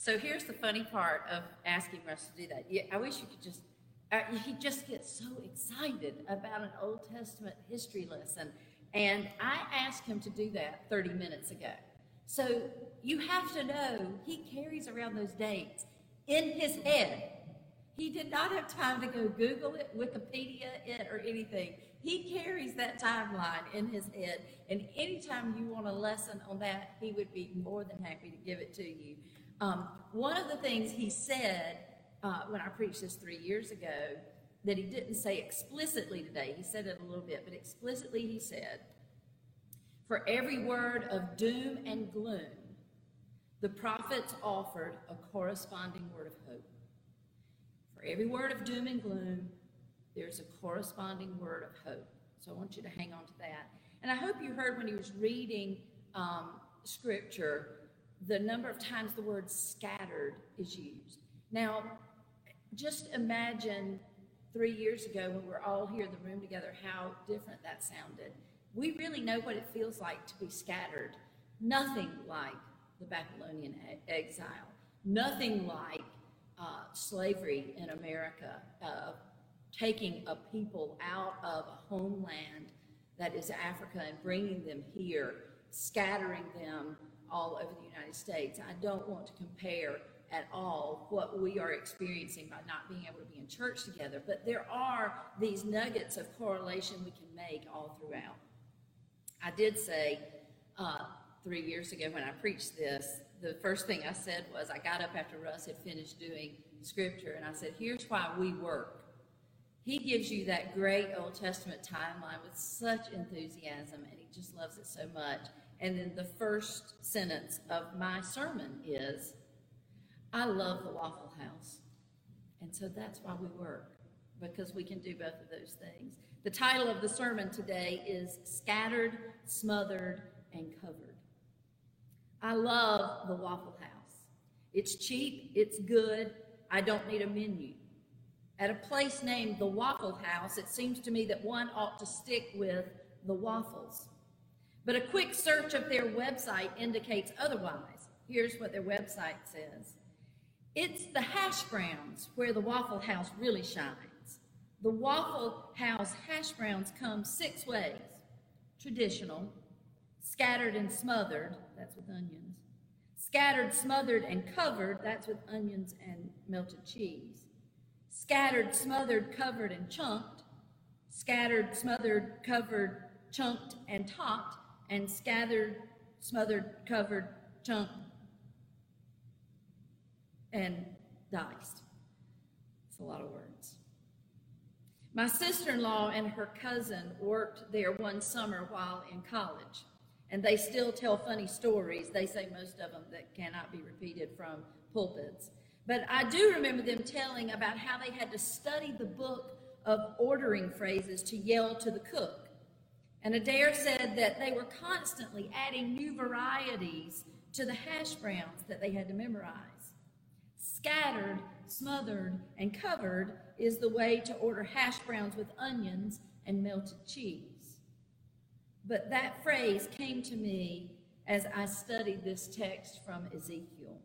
So here's the funny part of asking Russ to do that. Yeah, I wish you could just, uh, he just gets so excited about an Old Testament history lesson. And I asked him to do that 30 minutes ago. So you have to know he carries around those dates in his head. He did not have time to go Google it, Wikipedia it, or anything. He carries that timeline in his head. And anytime you want a lesson on that, he would be more than happy to give it to you. Um, one of the things he said uh, when I preached this three years ago that he didn't say explicitly today, he said it a little bit, but explicitly he said, For every word of doom and gloom, the prophets offered a corresponding word of hope. For every word of doom and gloom, there's a corresponding word of hope. So I want you to hang on to that. And I hope you heard when he was reading um, scripture the number of times the word scattered is used. Now, just imagine three years ago when we're all here in the room together how different that sounded. We really know what it feels like to be scattered. Nothing like the Babylonian exile, nothing like uh, slavery in America, uh, taking a people out of a homeland that is Africa and bringing them here, scattering them all over the United States. I don't want to compare at all what we are experiencing by not being able to be in church together, but there are these nuggets of correlation we can make all throughout. I did say uh, three years ago when I preached this, the first thing I said was I got up after Russ had finished doing scripture and I said, Here's why we work. He gives you that great Old Testament timeline with such enthusiasm and he just loves it so much. And then the first sentence of my sermon is, I love the Waffle House. And so that's why we work, because we can do both of those things. The title of the sermon today is Scattered, Smothered, and Covered. I love the Waffle House. It's cheap, it's good, I don't need a menu. At a place named the Waffle House, it seems to me that one ought to stick with the waffles. But a quick search of their website indicates otherwise. Here's what their website says. It's the hash browns where the Waffle House really shines. The Waffle House hash browns come six ways. Traditional, scattered and smothered, that's with onions, scattered, smothered, and covered, that's with onions and melted cheese, scattered, smothered, covered, and chunked, scattered, smothered, covered, chunked, and topped, and scattered, smothered, covered, chunked, and diced. It's a lot of words. My sister in law and her cousin worked there one summer while in college, and they still tell funny stories. They say most of them that cannot be repeated from pulpits. But I do remember them telling about how they had to study the book of ordering phrases to yell to the cook. And Adair said that they were constantly adding new varieties to the hash browns that they had to memorize. Scattered, smothered, and covered is the way to order hash browns with onions and melted cheese. But that phrase came to me as I studied this text from Ezekiel.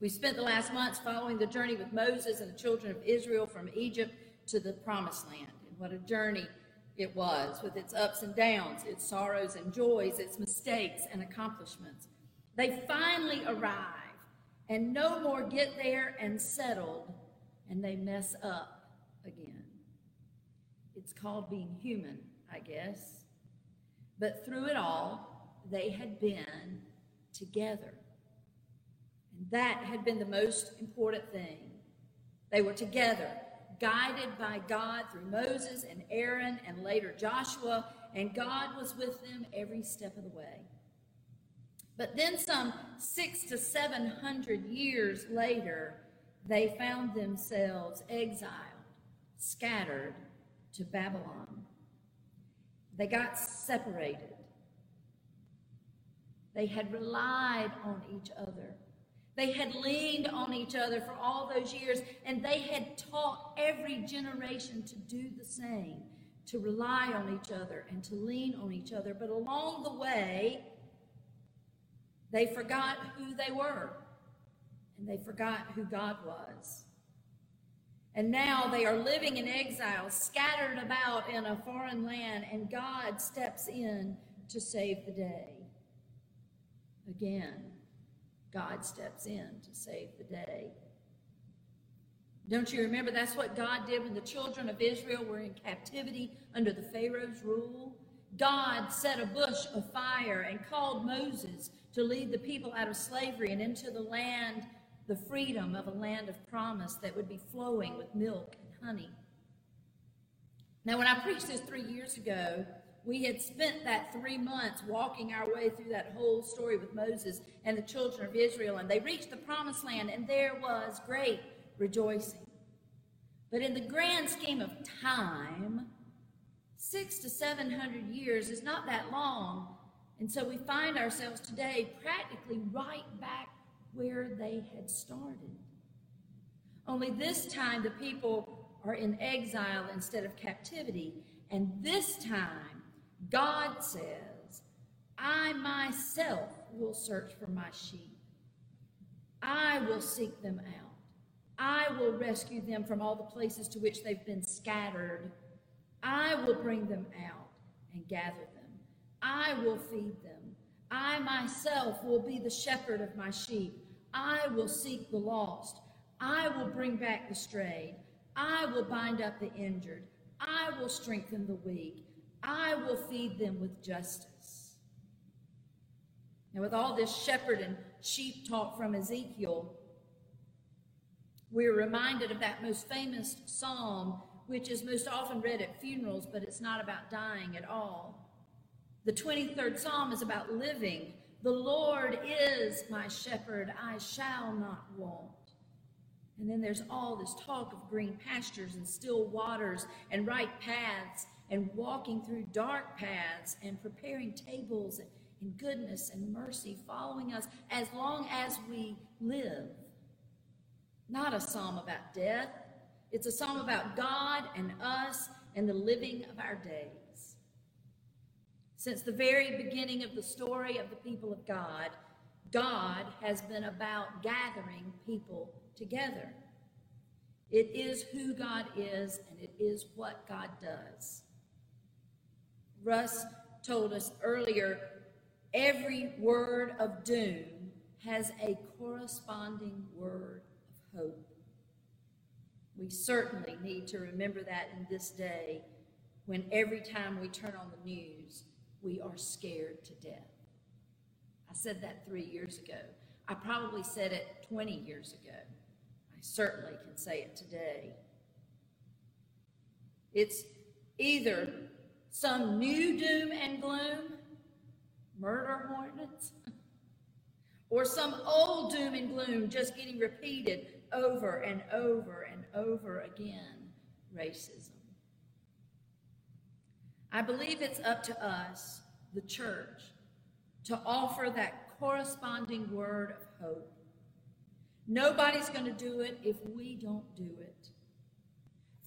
We spent the last months following the journey with Moses and the children of Israel from Egypt to the promised land. And what a journey it was, with its ups and downs, its sorrows and joys, its mistakes and accomplishments. They finally arrive and no more get there and settled and they mess up again. It's called being human, I guess. But through it all, they had been together. And that had been the most important thing. They were together guided by God through Moses and Aaron and later Joshua, and God was with them every step of the way. But then, some six to seven hundred years later, they found themselves exiled, scattered to Babylon. They got separated. They had relied on each other. They had leaned on each other for all those years, and they had taught every generation to do the same, to rely on each other and to lean on each other. But along the way, they forgot who they were. and they forgot who God was. And now they are living in exile, scattered about in a foreign land, and God steps in to save the day. Again, God steps in to save the day. Don't you remember that's what God did when the children of Israel were in captivity under the Pharaoh's rule? God set a bush of fire and called Moses to lead the people out of slavery and into the land, the freedom of a land of promise that would be flowing with milk and honey. Now, when I preached this three years ago, we had spent that three months walking our way through that whole story with Moses and the children of Israel, and they reached the promised land, and there was great rejoicing. But in the grand scheme of time, six to seven hundred years is not that long. And so we find ourselves today practically right back where they had started. Only this time the people are in exile instead of captivity. And this time, God says, I myself will search for my sheep. I will seek them out. I will rescue them from all the places to which they've been scattered. I will bring them out and gather them. I will feed them. I myself will be the shepherd of my sheep. I will seek the lost. I will bring back the strayed. I will bind up the injured. I will strengthen the weak. I will feed them with justice. Now, with all this shepherd and sheep talk from Ezekiel, we're reminded of that most famous psalm, which is most often read at funerals, but it's not about dying at all. The 23rd psalm is about living. The Lord is my shepherd, I shall not want. And then there's all this talk of green pastures and still waters and right paths and walking through dark paths and preparing tables in goodness and mercy following us as long as we live not a psalm about death. It's a psalm about God and us and the living of our days. Since the very beginning of the story of the people of God, God has been about gathering people together. It is who God is, and it is what God does. Russ told us earlier every word of doom has a corresponding word of hope. We certainly need to remember that in this day when every time we turn on the news, we are scared to death. I said that three years ago. I probably said it 20 years ago. I certainly can say it today. It's either some new doom and gloom, murder hornets, or some old doom and gloom just getting repeated over and over and over again racism. I believe it's up to us, the church, to offer that corresponding word of hope. Nobody's going to do it if we don't do it.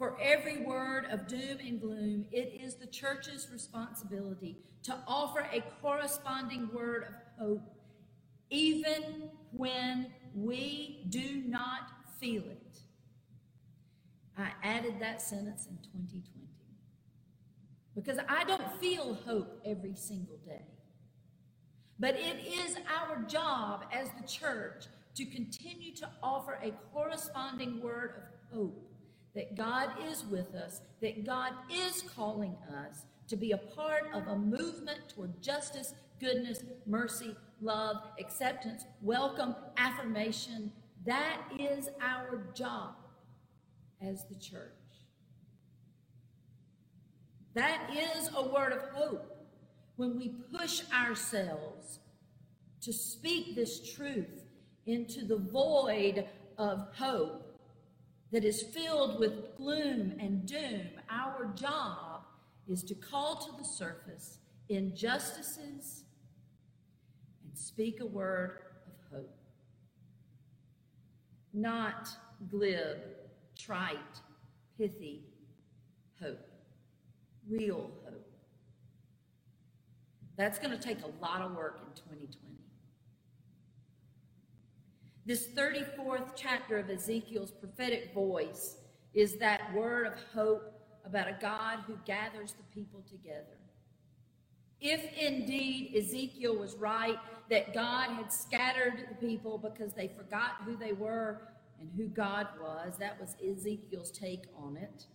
For every word of doom and gloom, it is the church's responsibility to offer a corresponding word of hope, even when we do not feel it. I added that sentence in 2020 because I don't feel hope every single day. But it is our job as the church to continue to offer a corresponding word of hope that God is with us, that God is calling us to be a part of a movement toward justice, goodness, mercy, love, acceptance, welcome, affirmation. That is our job as the church. That is a word of hope when we push ourselves to speak this truth into the void of hope that is filled with gloom and doom. Our job is to call to the surface injustices and speak a word of hope. Not glib, trite, pithy hope. Real hope. That's going to take a lot of work in 2020. This 34th chapter of Ezekiel's prophetic voice is that word of hope about a God who gathers the people together. If indeed Ezekiel was right that God had scattered the people because they forgot who they were and who God was, that was Ezekiel's take on it.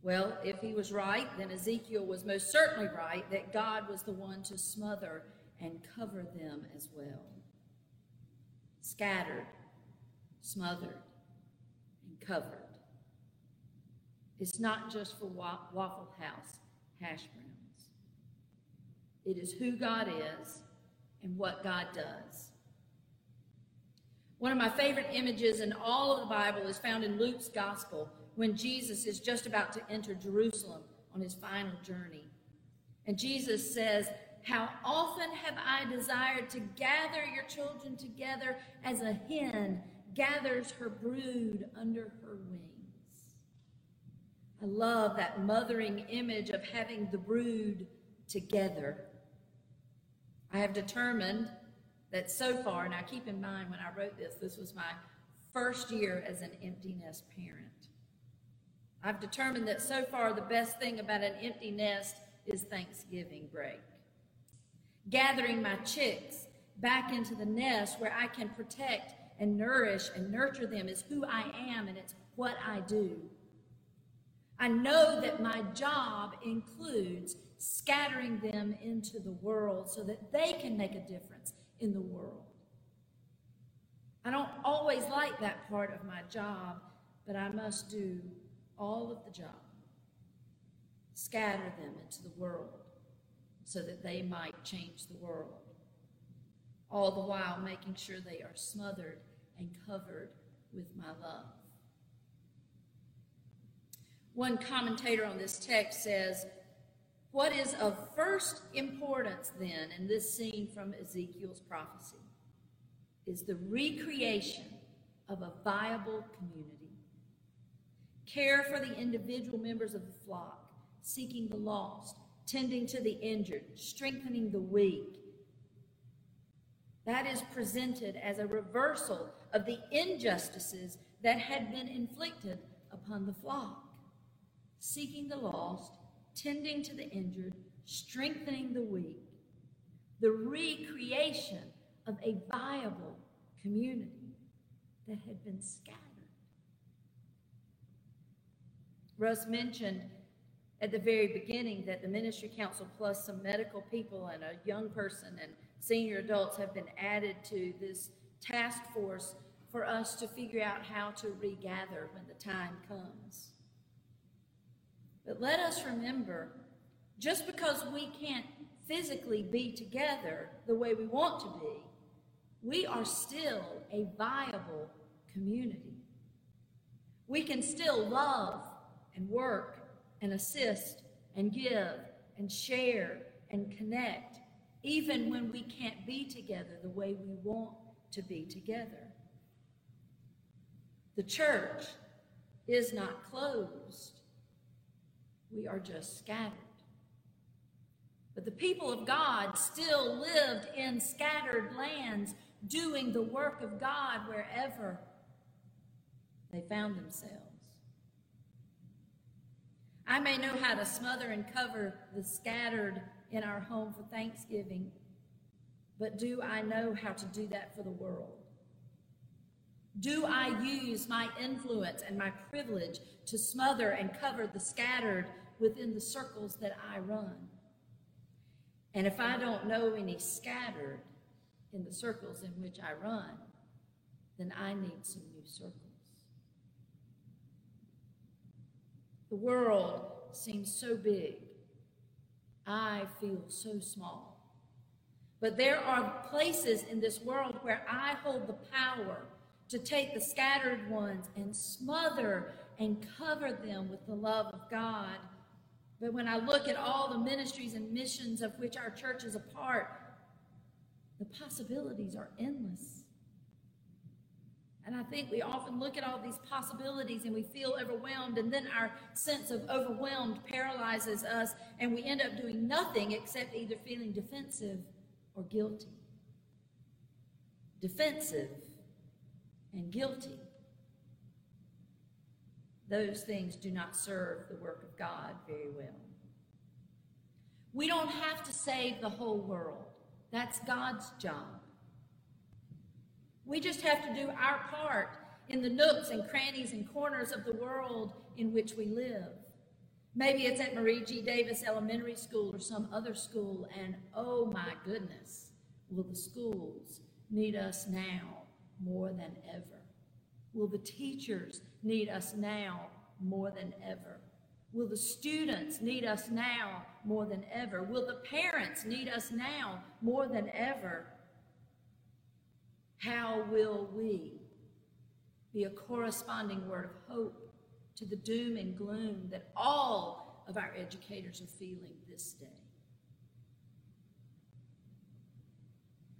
Well, if he was right, then Ezekiel was most certainly right that God was the one to smother and cover them as well. Scattered, smothered, and covered. It's not just for Waffle House hash browns. It is who God is and what God does. One of my favorite images in all of the Bible is found in Luke's Gospel when Jesus is just about to enter Jerusalem on his final journey. And Jesus says, How often have I desired to gather your children together as a hen gathers her brood under her wings? I love that mothering image of having the brood together. I have determined that so far, now keep in mind when I wrote this, this was my first year as an empty nest parent. I've determined that so far the best thing about an empty nest is Thanksgiving break. Gathering my chicks back into the nest where I can protect and nourish and nurture them is who I am and it's what I do. I know that my job includes scattering them into the world so that they can make a difference in the world. I don't always like that part of my job, but I must do all of the job. Scatter them into the world so that they might change the world. All the while making sure they are smothered and covered with my love. One commentator on this text says, What is of first importance then in this scene from Ezekiel's prophecy is the recreation of a viable community. Care for the individual members of the flock, seeking the lost, tending to the injured, strengthening the weak. That is presented as a reversal of the injustices that had been inflicted upon the flock seeking the lost, tending to the injured, strengthening the weak, the recreation of a viable community that had been scattered. Russ mentioned at the very beginning that the ministry council plus some medical people and a young person and senior adults have been added to this task force for us to figure out how to regather when the time comes. But let us remember just because we can't physically be together the way we want to be, we are still a viable community. We can still love and work and assist and give and share and connect, even when we can't be together the way we want to be together. The church is not closed we are just scattered. But the people of God still lived in scattered lands, doing the work of God wherever they found themselves. I may know how to smother and cover the scattered in our home for Thanksgiving, but do I know how to do that for the world? Do I use my influence and my privilege to smother and cover the scattered within the circles that I run. And if I don't know any scattered in the circles in which I run, then I need some new circles. The world seems so big. I feel so small. But there are places in this world where I hold the power to take the scattered ones and smother and cover them with the love of God but when I look at all the ministries and missions of which our church is a part, the possibilities are endless. And I think we often look at all these possibilities and we feel overwhelmed, and then our sense of overwhelmed paralyzes us, and we end up doing nothing except either feeling defensive or guilty. defensive, and guilty. Those things do not serve the work of God very well. We don't have to save the whole world. That's God's job. We just have to do our part in the nooks and crannies and corners of the world in which we live. Maybe it's at Marie G. Davis Elementary School or some other school, and oh my goodness, will the schools need us now more than ever? Will the teachers need us now more than ever? Will the students need us now more than ever? Will the parents need us now more than ever? How will we be a corresponding word of hope to the doom and gloom that all of our educators are feeling this day?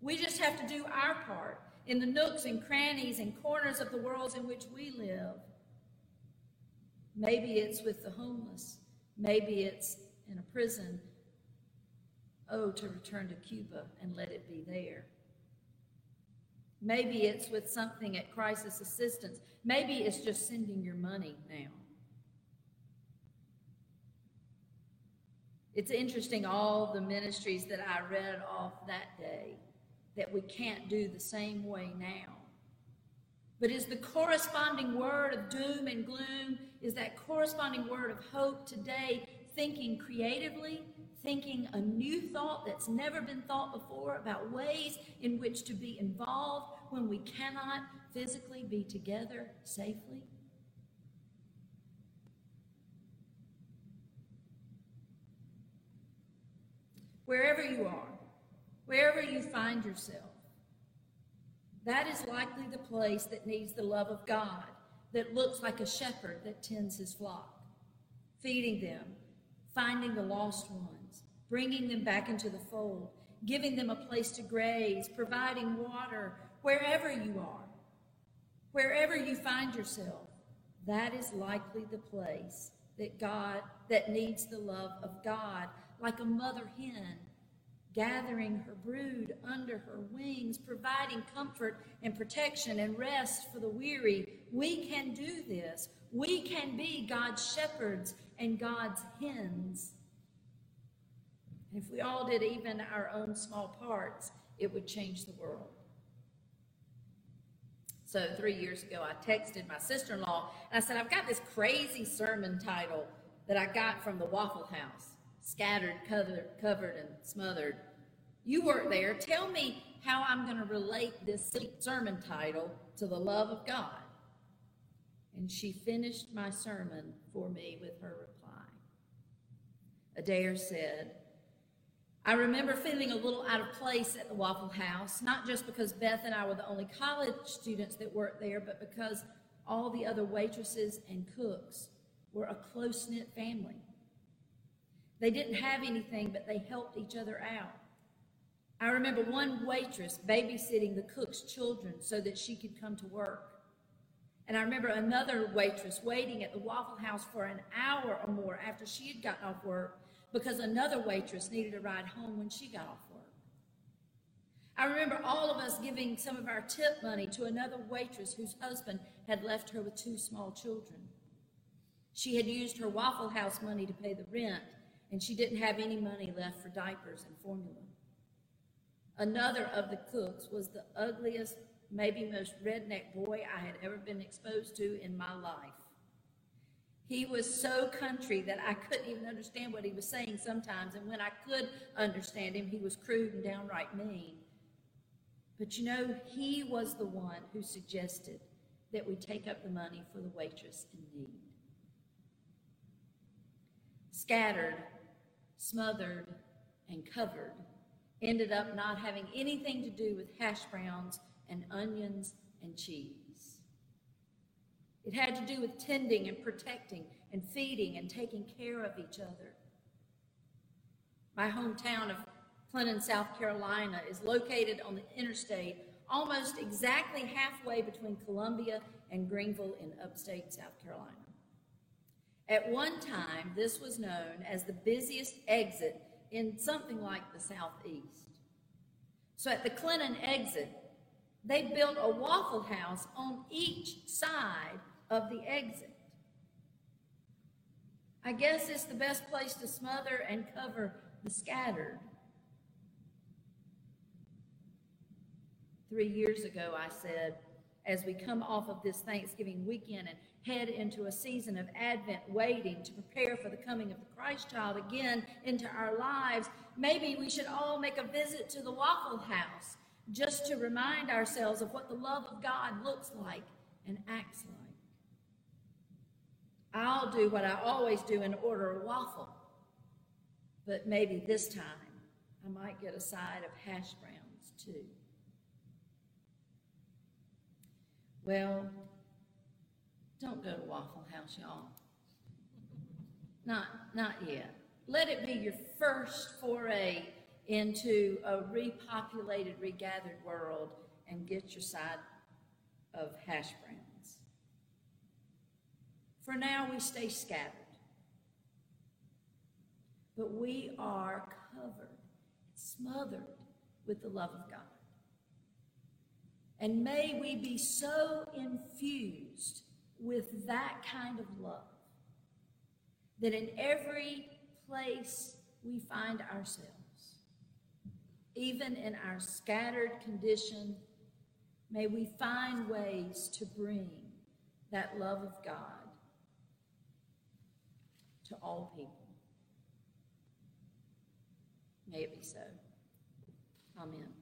We just have to do our part in the nooks and crannies and corners of the worlds in which we live. Maybe it's with the homeless. Maybe it's in a prison. Oh, to return to Cuba and let it be there. Maybe it's with something at crisis assistance. Maybe it's just sending your money now. It's interesting, all the ministries that I read off that day, that we can't do the same way now. But is the corresponding word of doom and gloom, is that corresponding word of hope today thinking creatively, thinking a new thought that's never been thought before about ways in which to be involved when we cannot physically be together safely? Wherever you are, wherever you find yourself, that is likely the place that needs the love of God that looks like a shepherd that tends his flock, feeding them, finding the lost ones, bringing them back into the fold, giving them a place to graze, providing water wherever you are, wherever you find yourself. That is likely the place that God that needs the love of God, like a mother hen gathering her brood under her wings, providing comfort and protection and rest for the weary. We can do this. We can be God's shepherds and God's hens. And if we all did even our own small parts, it would change the world. So, three years ago, I texted my sister in law and I said, I've got this crazy sermon title that I got from the Waffle House scattered, covered, covered and smothered. You work there. Tell me how I'm going to relate this sermon title to the love of God. And she finished my sermon for me with her. Adair said, I remember feeling a little out of place at the Waffle House, not just because Beth and I were the only college students that worked there, but because all the other waitresses and cooks were a close knit family. They didn't have anything, but they helped each other out. I remember one waitress babysitting the cook's children so that she could come to work. And I remember another waitress waiting at the Waffle House for an hour or more after she had gotten off work because another waitress needed a ride home when she got off work. I remember all of us giving some of our tip money to another waitress whose husband had left her with two small children. She had used her Waffle House money to pay the rent, and she didn't have any money left for diapers and formula. Another of the cooks was the ugliest, maybe most redneck boy I had ever been exposed to in my life. He was so country that I couldn't even understand what he was saying sometimes, and when I could understand him, he was crude and downright mean. But you know, he was the one who suggested that we take up the money for the waitress in need. Scattered, smothered, and covered ended up not having anything to do with hash browns and onions and cheese. It had to do with tending and protecting and feeding and taking care of each other. My hometown of Clinton, South Carolina is located on the interstate almost exactly halfway between Columbia and Greenville in upstate South Carolina. At one time, this was known as the busiest exit in something like the southeast. So at the Clinton exit, they built a Waffle House on each side of the exit. I guess it's the best place to smother and cover the scattered. Three years ago, I said, as we come off of this Thanksgiving weekend and head into a season of Advent waiting to prepare for the coming of the Christ child again into our lives, maybe we should all make a visit to the Waffle House just to remind ourselves of what the love of God looks like and acts like. I'll do what I always do and order a waffle, but maybe this time I might get a side of hash browns too. Well, don't go to Waffle House, y'all. Not, not yet. Let it be your first foray into a repopulated, regathered world and get your side of hash browns. For now, we stay scattered. But we are covered, smothered with the love of God. And may we be so infused with that kind of love that in every place we find ourselves, even in our scattered condition, may we find ways to bring that love of God to all people. May it be so. Amen.